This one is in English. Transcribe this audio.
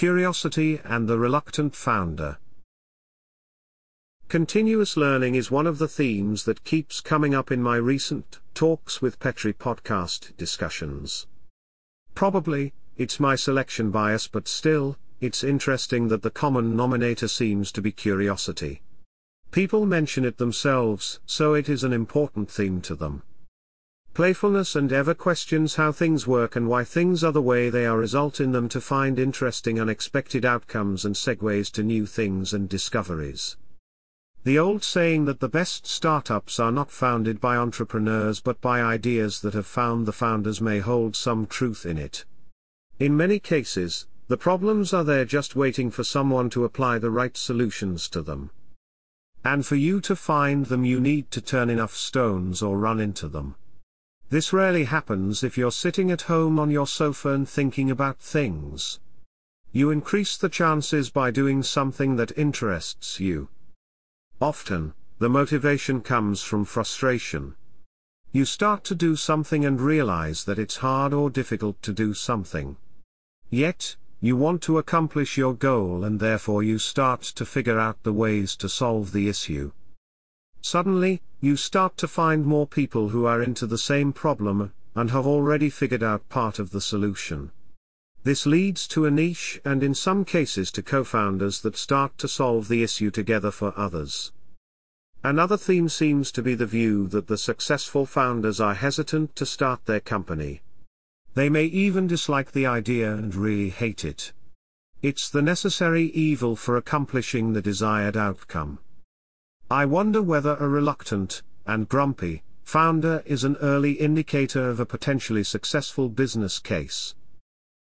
Curiosity and the Reluctant Founder. Continuous learning is one of the themes that keeps coming up in my recent Talks with Petri podcast discussions. Probably, it's my selection bias, but still, it's interesting that the common nominator seems to be curiosity. People mention it themselves, so it is an important theme to them. Playfulness and ever questions how things work and why things are the way they are result in them to find interesting unexpected outcomes and segues to new things and discoveries. The old saying that the best startups are not founded by entrepreneurs but by ideas that have found the founders may hold some truth in it. In many cases, the problems are there just waiting for someone to apply the right solutions to them. And for you to find them, you need to turn enough stones or run into them. This rarely happens if you're sitting at home on your sofa and thinking about things. You increase the chances by doing something that interests you. Often, the motivation comes from frustration. You start to do something and realize that it's hard or difficult to do something. Yet, you want to accomplish your goal and therefore you start to figure out the ways to solve the issue. Suddenly, you start to find more people who are into the same problem, and have already figured out part of the solution. This leads to a niche and in some cases to co-founders that start to solve the issue together for others. Another theme seems to be the view that the successful founders are hesitant to start their company. They may even dislike the idea and really hate it. It's the necessary evil for accomplishing the desired outcome. I wonder whether a reluctant, and grumpy, founder is an early indicator of a potentially successful business case.